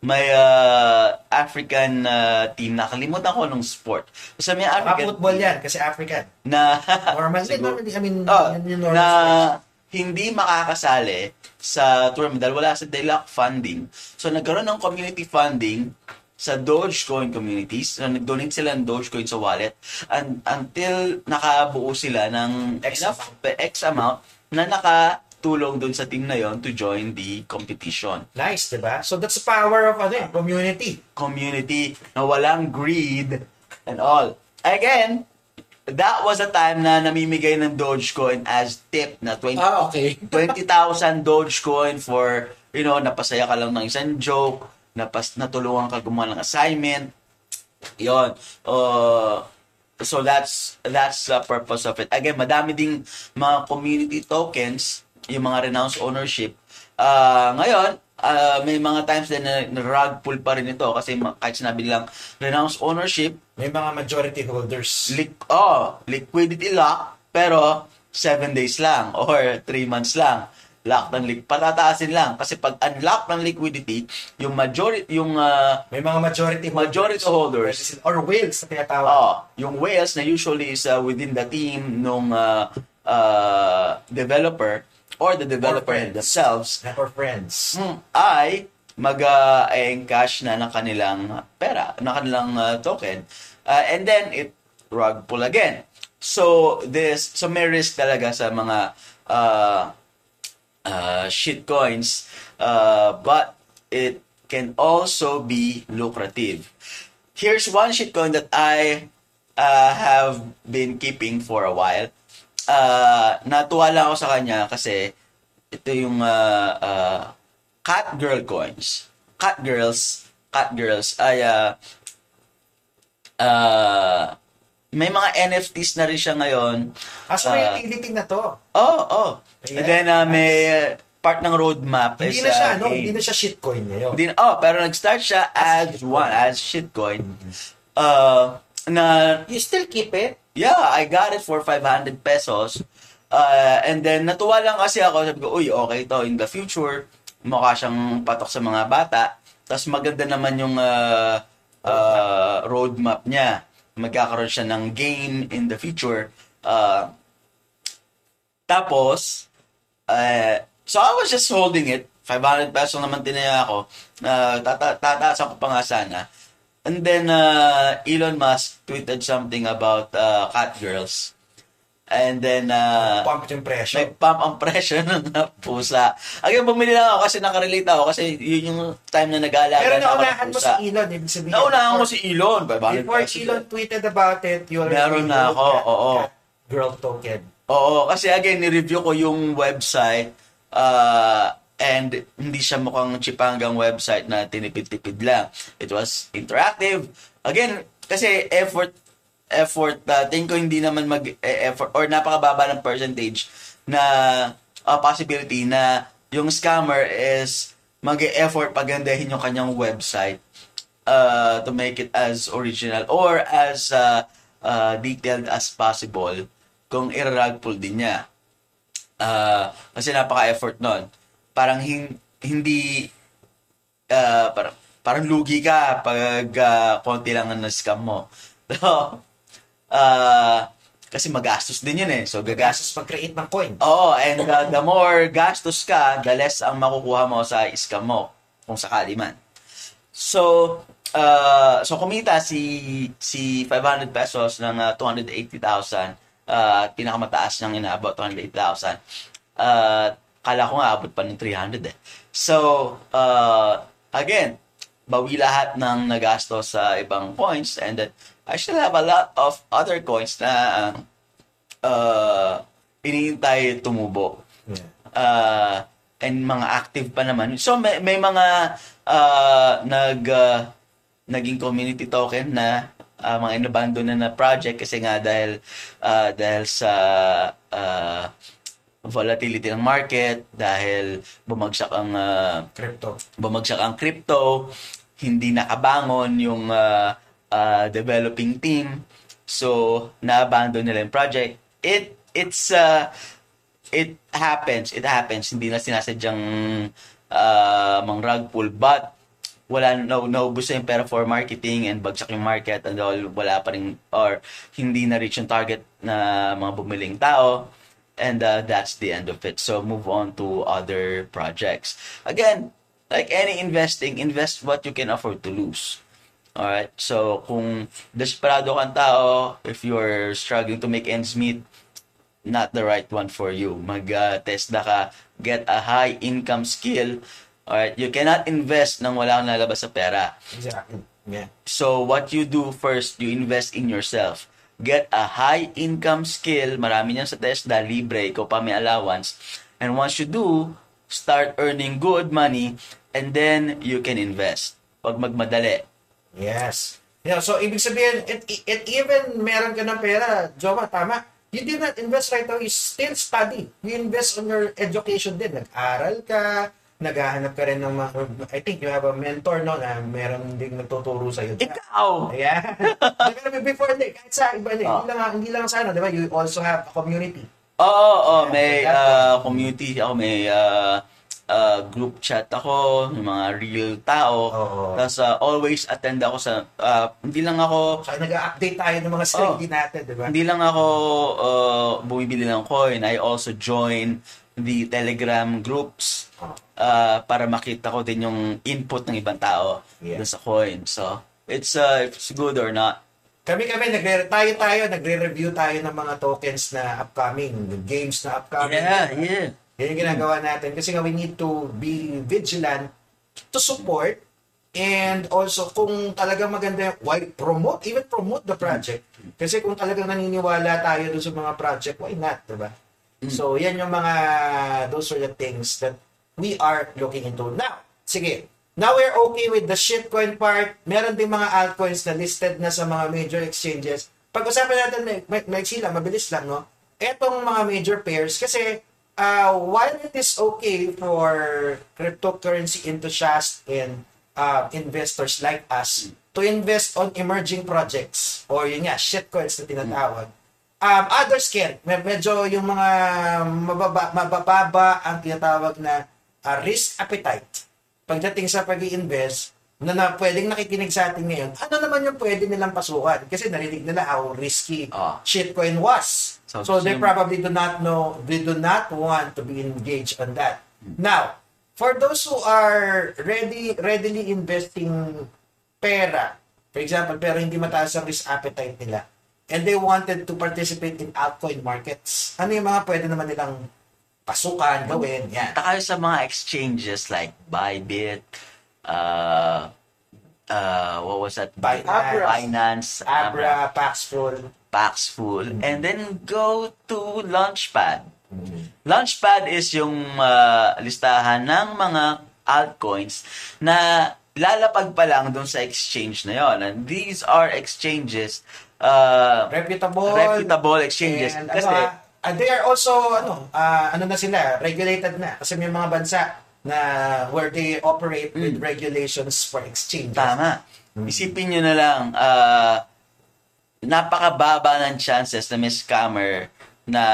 may uh, African uh, team, nakalimutan ko nung sport. So, may African football yan, kasi African. na [laughs] Normal, Siguro. normally, I mean, Oh, yun yung normal na sports. hindi makakasali sa tournament dahil wala sa they lack funding. So nagkaroon ng community funding sa Dogecoin communities. So nag-donate sila ng Dogecoin sa wallet and until nakabuo sila ng X enough X amount na nakatulong dun sa team na yon to join the competition. Nice, diba? So that's the power of ano, eh, community. Community na walang greed and all. Again, that was a time na namimigay ng Dogecoin as tip na 20 Ah, okay. [laughs] 20,000 Dogecoin for, you know, napasaya ka lang ng isang joke, napas, natulungan ka gumawa ng assignment. Yon. Uh, so that's that's the purpose of it. Again, madami ding mga community tokens, yung mga renounced ownership. Uh, ngayon, uh, may mga times din na, na rug pull pa rin ito kasi kahit sinabi lang renounced ownership, May mga majority holders. Liq oh, liquidity lock, pero 7 days lang or 3 months lang. Lock ng liq patataasin lang kasi pag unlock ng liquidity, yung majority yung uh, May mga majority Majority holders. Sila- Or whales na tinatawag. oh, yung whales na usually is uh, within the team nung uh, uh, developer or the developer friends. themselves Or friends. ay mag-encash na ng kanilang pera, ng kanilang uh, token. Uh, and then it rug pull again. So this so may risk talaga sa mga uh, uh, shit coins uh, but it can also be lucrative. Here's one shitcoin that I uh, have been keeping for a while. Uh, natuwa lang ako sa kanya kasi ito yung uh, uh, cat girl coins. Cat girls, cat girls ay uh, uh, may mga NFTs na rin siya ngayon. As may Uh, utility na to. Oh, oh. And then uh, may uh, part ng roadmap Hindi is, na siya, uh, no? game. Hindi na siya shitcoin ngayon. Hindi na- oh, pero nag-start siya as, shitcoin. one, as shitcoin. Uh, na, You still keep it? yeah, I got it for 500 pesos. Uh, and then, natuwa lang kasi ako. Sabi ko, uy, okay to. In the future, mukha siyang patok sa mga bata. Tapos maganda naman yung uh, uh, roadmap niya. magkakaroon siya ng game in the future. Uh, tapos, uh, so I was just holding it. 500 peso naman tinaya ako. Uh, tata tataasan ko pa nga sana. And then, uh, Elon Musk tweeted something about uh, cat girls. And then, uh, Pump yung presyo. nag-pump ang presyo [laughs] ng pusa. Again, bumili lang ako kasi nakarelate ako kasi yun yung time na nag-aalaga Pero na ako ng naunahan mo pusa. si Elon, ibig sabihin. Naunahan ko si Elon. 500 Before. Elon tweeted about it, you already Meron na ako, oo. Girl token. Oo, kasi again, ni-review ko yung website uh, and hindi siya mukhang chipanggang website na tinipid-tipid lang. It was interactive. Again, kasi effort effort uh, tingin ko hindi naman mag eh, effort or napakababa ng percentage na uh, possibility na yung scammer is mag-effort pagandahin yung kanyang website uh, to make it as original or as uh, uh, detailed as possible kung i-rug pull din niya. Uh, kasi napaka-effort nun. Parang hin- hindi uh, parang, parang lugi ka pag uh, konti lang ang na-scam mo. [laughs] So, uh, kasi magastos din yun eh. So, gagastos mag-create ng coin. Oo, and uh, the more gastos ka, the less ang makukuha mo sa scam mo, kung sakali man. So, uh, so kumita si si 500 pesos ng uh, 280,000 uh, pinakamataas niyang inaabot 280,000. Uh, kala ko nga abot pa ng 300 eh. So, uh, again, bawi lahat ng nagastos sa ibang coins and then I still have a lot of other coins na uh, uh, iniintay tumubo. Yeah. Uh, and mga active pa naman. So may, may mga uh, nag uh, naging community token na uh, mga inabandon na na project kasi nga dahil uh, dahil sa uh, volatility ng market dahil bumagsak ang uh, Crypto. bumagsak ang crypto, hindi nakabangon yung uh, uh, developing team. So, na-abandon nila yung project. It, it's, uh, it happens, it happens. Hindi na sinasadyang uh, mang rug pull, but wala no naubos na yung pera for marketing and bagsak yung market and all wala pa rin or hindi na reach yung target na mga bumiling tao and uh, that's the end of it so move on to other projects again like any investing invest what you can afford to lose alright so kung desperado kang tao if you're struggling to make ends meet not the right one for you. Mag-TESDA ka, get a high income skill. Alright, you cannot invest nang wala kang lalabas sa pera. Exactly. Yeah. So, what you do first, you invest in yourself. Get a high income skill. Marami niyan sa TESDA, libre, ikaw pa may allowance. And once you do, start earning good money, and then you can invest. Huwag magmadali. Yes. Yeah, so ibig sabihin, it, it even meron ka ng pera, Joma, tama. You did not invest right now, you still study. You invest on your education din. Nag-aral ka, naghahanap ka rin ng mga, I think you have a mentor, no, na meron ding nagtuturo sa'yo. Ikaw! [laughs] Ayan. Nagkaroon before, hindi, kahit sa iba, hindi, Oh. hindi, lang, hindi lang sa ano, di ba? You also have a community. Oo, oo, may Yeah, uh, community ako, may uh, uh, group chat ako, yung mga real tao. Oo. Tapos uh, always attend ako sa, uh, hindi lang ako, So, nag-update tayo ng mga sarili Oh. natin, di ba? hindi lang ako uh, bumibili ng coin, I also join the Telegram groups uh, para makita ko din yung input ng ibang tao Yeah. dun sa coin. So, it's, uh, if it's good or not. Kami kami nagre tayo tayo nagre-review tayo ng mga tokens na upcoming, games na upcoming. Yeah, yeah. Yan yung ginagawa natin kasi nga we need to be vigilant to support and also kung talagang maganda yung- why promote even promote the project kasi kung talagang naniniwala tayo dun sa mga project why not diba so yan yung mga those are the things that we are looking into. Now sige. Now we're okay with the shitcoin part. Meron ding mga altcoins na listed na sa mga major exchanges. Pag-usapan natin may, may, sila mabilis lang no? Etong mga major pairs kasi uh, while it is okay for cryptocurrency enthusiasts and uh, investors like us to invest on emerging projects or yun nga, shitcoins na tinatawag, um, others can. Med- Medyo yung mga mababa, mabababa ang tinatawag na uh, risk appetite pagdating sa pag invest na, na pwedeng nakikinig sa atin ngayon, ano naman yung pwede nilang pasukan? Kasi narinig nila how risky Ah. shitcoin was. So, So, they probably do not know, they do not want to be engaged on that. Now, for those who are ready, readily investing pera, for example, pero hindi mataas ang risk appetite nila, and they wanted to participate in altcoin markets, ano yung mga pwede naman nilang pasukan, gawin, yan. Punta kayo sa mga exchanges like Bybit, uh, uh, what was that? Binance. Binance, Abra, Paxful, Paxful, and then go to Launchpad. Launchpad is yung uh, listahan ng mga altcoins na lalapag pa lang dun sa exchange na yon. And these are exchanges, uh, reputable, reputable exchanges. And, Kasi, ano, ah, they are also, ano, ah, ano na sila, regulated na. Kasi may mga bansa na where they operate with regulations for exchanges. Tama. Isipin nyo na lang, ah, napakababa ng chances na may scammer na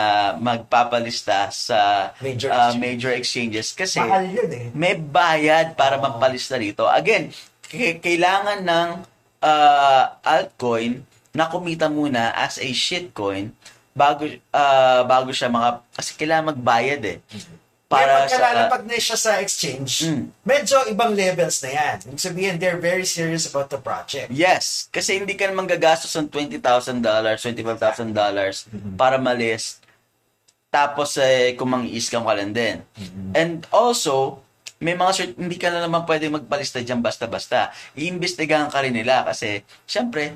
magpapalista sa Major exchange. major exchanges kasi Mahal yun eh. may bayad para magpalista rito. Again, k- kailangan ng ah, altcoin na kumita muna as a shitcoin bago ah, bago siya mga kasi kailangan magbayad eh. Para Para pag sa lalapag na siya sa exchange, Mm. medyo ibang levels na yan. Ibig sabihin, they're very serious about the project. Yes, kasi hindi ka naman gagastos ng $20,000, $25,000 para malist. Tapos eh, kung mang-scam ka lang din. And also, may mga cert- hindi ka na naman pwede magpalista dyan basta-basta. Iimbestigahan ka rin nila kasi, syempre,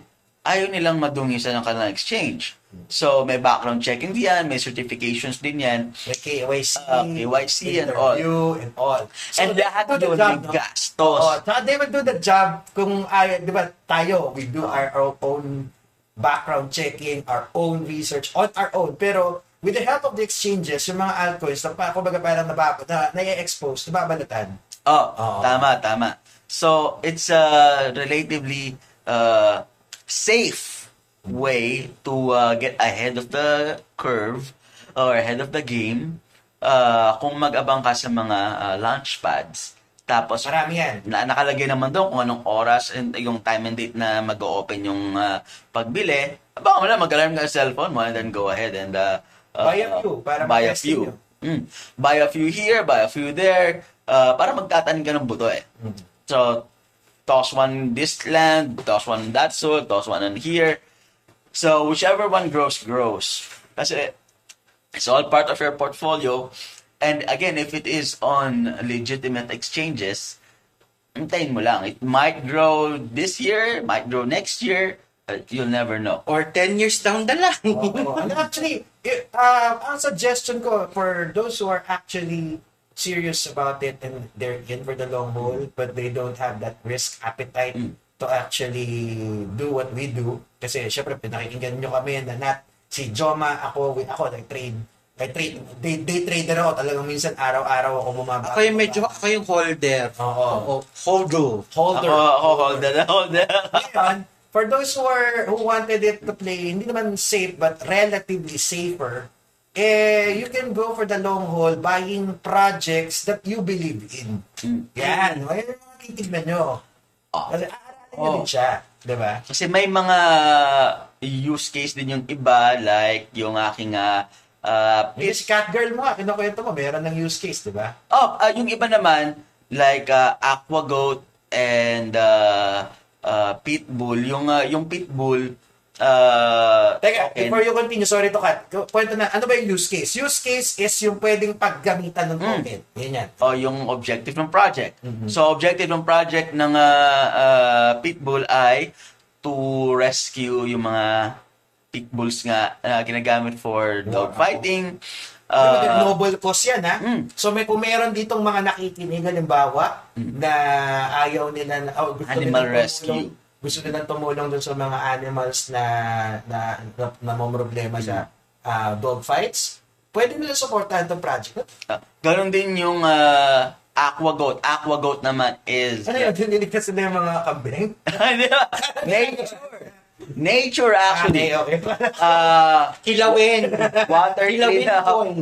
ayaw nilang madungisan ng kanilang exchange. So, may background checking diyan, may certifications din yan. May KYC, Ah, KYC and all. and all. And they lahat do the doon job, may no? gastos. Oo, tsaka they will do the job kung ay, di ba, tayo, we do our, our own background checking, our own research on our own. Pero with the help of the exchanges, yung mga altcoins, na kumbaga parang nabab, na, na-expose, nababalatan. Oh, Oo. tama, tama. So, it's a relatively uh, safe way to uh, get ahead of the curve or ahead of the game uh, kung mag-abang ka sa mga uh, launch pads. Tapos, Marami yan. na nakalagay naman doon kung anong oras and yung time and date na mag-open yung uh, pagbili. Baka mo lang mag-alarm ka sa cellphone mo and then go ahead and uh, uh, Buy a few para buy a few. Mm. Buy a few here, buy a few there, uh, para magtatanim ka ng buto eh. So, toss one this land, toss one that soil, toss one in here. So, whichever one grows, grows. Kasi, it's all part of your portfolio. And again, if it is on legitimate exchanges, hintayin mo lang. It might grow this year, might grow next year, but you'll never know. Or 10 years down the line. Oo. And actually, uh, ang suggestion ko for those who are actually serious about it and they're in for the long haul but they don't have that risk appetite to actually do what we do kasi syempre pinakikinggan nyo kami na not si Joma ako we, ako nag-trade I trade day, day trader ako talagang minsan araw-araw ako bumaba ako yung medyo, ako yung holder. Oo. Oo. Holder. holder Ako, ako, hold on, hold on. Ngayon, for those who are who wanted it to play hindi naman safe but relatively safer eh you can go for the long haul buying projects that you believe in. Yan, ayun yung mga titignan nyo. Kasi aaralin nyo Oh. din siya, 'di ba? Kasi may mga use case din yung iba, like yung aking uh, uh, Yung si Catgirl mo kinukwento mo, meron ng use case, di ba? Oh, ah, yung iba naman, like uh, Aqua Goat and uh, uh, Pitbull. Yung, uh, yung Pitbull, uh, Teka, token- before you continue, sorry to cut. Kwento na, ano ba yung use case? Use case is yung pwedeng paggamitan ng token. Yan yan. o yung objective ng project. So, objective ng project ng uh, uh, Pitbull ay to rescue yung mga pitbulls nga na ginagamit for dog fighting. Uh, Uh, noble cause yan, ha? Mm. So, may kung meron ditong mga nakikinig, halimbawa, na ayaw nila, na, oh, gusto Animal nilang rescue. Tumulong, gusto nilang tumulong dun sa mga animals na na, na, na problema sa ah, dog fights, pwede nila supportahan itong project. uh, ganun din yung uh, Aqua Goat. Aqua Goat naman is... Ano yun? Diniligtas nila yung mga kambing? [laughs] Di ba? Nature. Nature actually. Ah, okay. Uh, [laughs] Kilawin. water Kilawin cleanup. coin.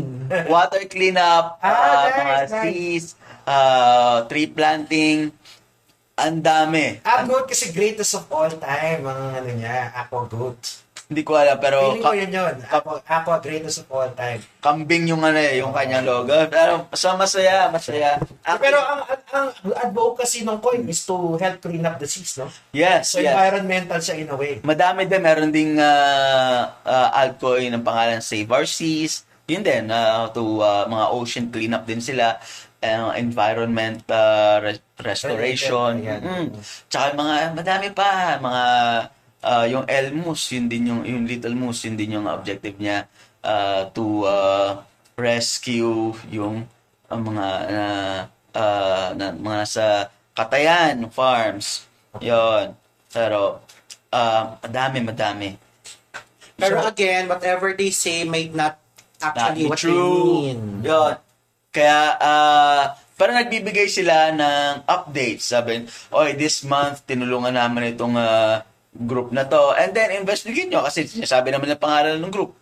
Water cleanup. Ah, uh, nice, mga nice. trees. Uh, tree planting. Ang dami. Aquagoat kasi greatest of all time, ang ano niya, Aquagoat. hindi ko alam, pero Feeling ko ka- yun yun. Aqua, Aqua greatest of all time. kambing yung ano eh, yung kanyang logo. Pero so masaya, masaya. Ah, pero ang, ang, ang advocacy ng coin is to help clean up the seas, no? yes, So yes. environmental siya in a way. Madami din, meron ding uh, uh, altcoin ng pangalan Save Our Seas. Yun din, uh, to uh, mga ocean cleanup din sila. Uh, environment uh, re- restoration. Ayan. Mm. Tsaka mga, madami pa. Mga, uh, yung Moose, yun din yung, yung Little Moose, yun din yung objective niya uh, to uh, rescue yung ang mga uh, uh, na, mga nasa Katayan farms. Yon. Pero uh, madami, madami. Pero So- again, whatever they say might not actually what they mean. Yun. Kaya, ah, pero nagbibigay sila ng updates. Sabi, oy, this month, tinulungan namin itong ah, group na to. And then, investigate nyo kasi sinasabi naman ng pangalan ng group.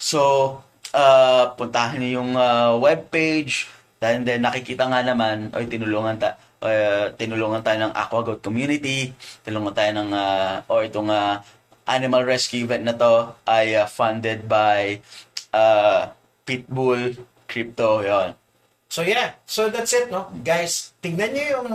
So, ah, puntahan nyo yung ah, webpage. And then, nakikita nga naman, oy, tinulungan ta uh, tinulungan tayo ng Aquagoat community. Tinulungan tayo ng, ah, o itong ah, animal rescue event na to ay ah, funded by uh, Pitbull Crypto, yon. So yeah, so that's it, no? Guys, tingnan nyo yung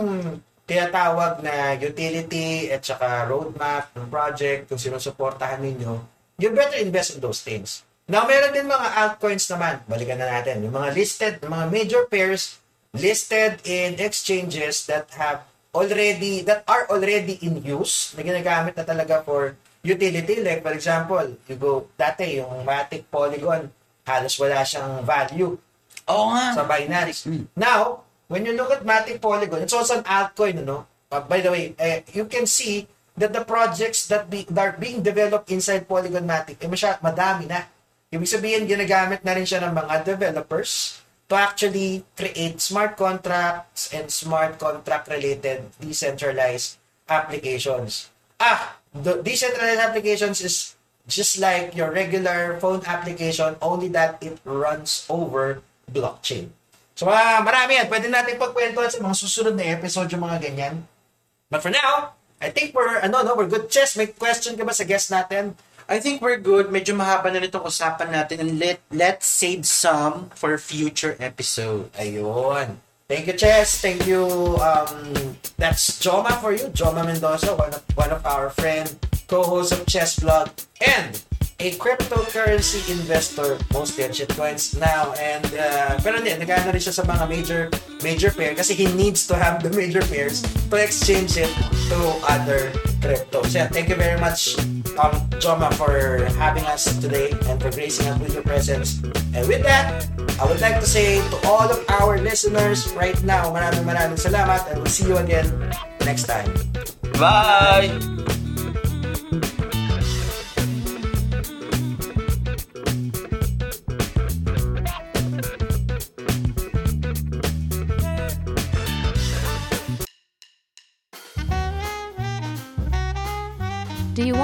tinatawag na utility at saka roadmap ng project, kung sinusuportahan ninyo, you better invest in those things. Now, meron din mga altcoins naman. Balikan na natin. Yung mga listed, yung mga major pairs listed in exchanges that have already, that are already in use, na ginagamit na talaga for utility. Like, for example, you go, dati, yung Matic Polygon, halos wala siyang value Oo nga. sa Binance. Mm. Now, when you look at Matic Polygon, it's also an altcoin, no? Uh, by the way, eh, you can see that the projects that, be, that are being developed inside Polygon Matic, eh, masya, madami na. Ibig sabihin, ginagamit na rin siya ng mga developers to actually create smart contracts and smart contract-related decentralized applications. Ah, the decentralized applications is just like your regular phone application, only that it runs over blockchain. So, ah, marami yan. Pwede natin pagkwentuhan sa mga susunod na episode yung mga ganyan. But for now, I think we're, ano, no, we're good. Chess, may question ka ba sa guest natin? I think we're good. Medyo mahaba na nitong usapan natin and let, let's save some for future episode. Ayun. Thank you, Chess. Thank you. Um, that's Joma for you. Joma Mendoza, one of, one of our friend, co-host of Chess Blog, and a cryptocurrency investor, on shitcoins now. And, uh, pero hindi, nag-ano rin siya sa mga major major pair kasi he needs to have the major pairs to exchange it to other cryptos. Yeah, thank you very much, um, Joma, for having us today and for gracing us with your presence. And with that, I would like to say to all of our listeners right now, maraming maraming salamat and we'll see you again next time. Bye!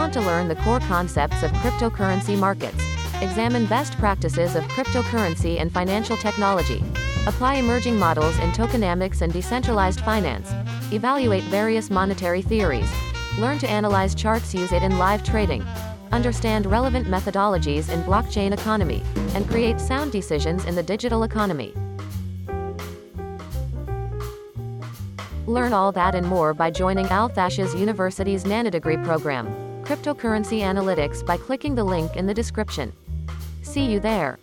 Want to learn the core concepts of cryptocurrency markets? Examine best practices of cryptocurrency and financial technology. Apply emerging models in tokenomics and decentralized finance. Evaluate various monetary theories. Learn to analyze charts, use it in live trading. Understand relevant methodologies in blockchain economy and create sound decisions in the digital economy. Learn all that and more by joining Althashas University's nanodegree program, Cryptocurrency Analytics by clicking the link in the description. See you there.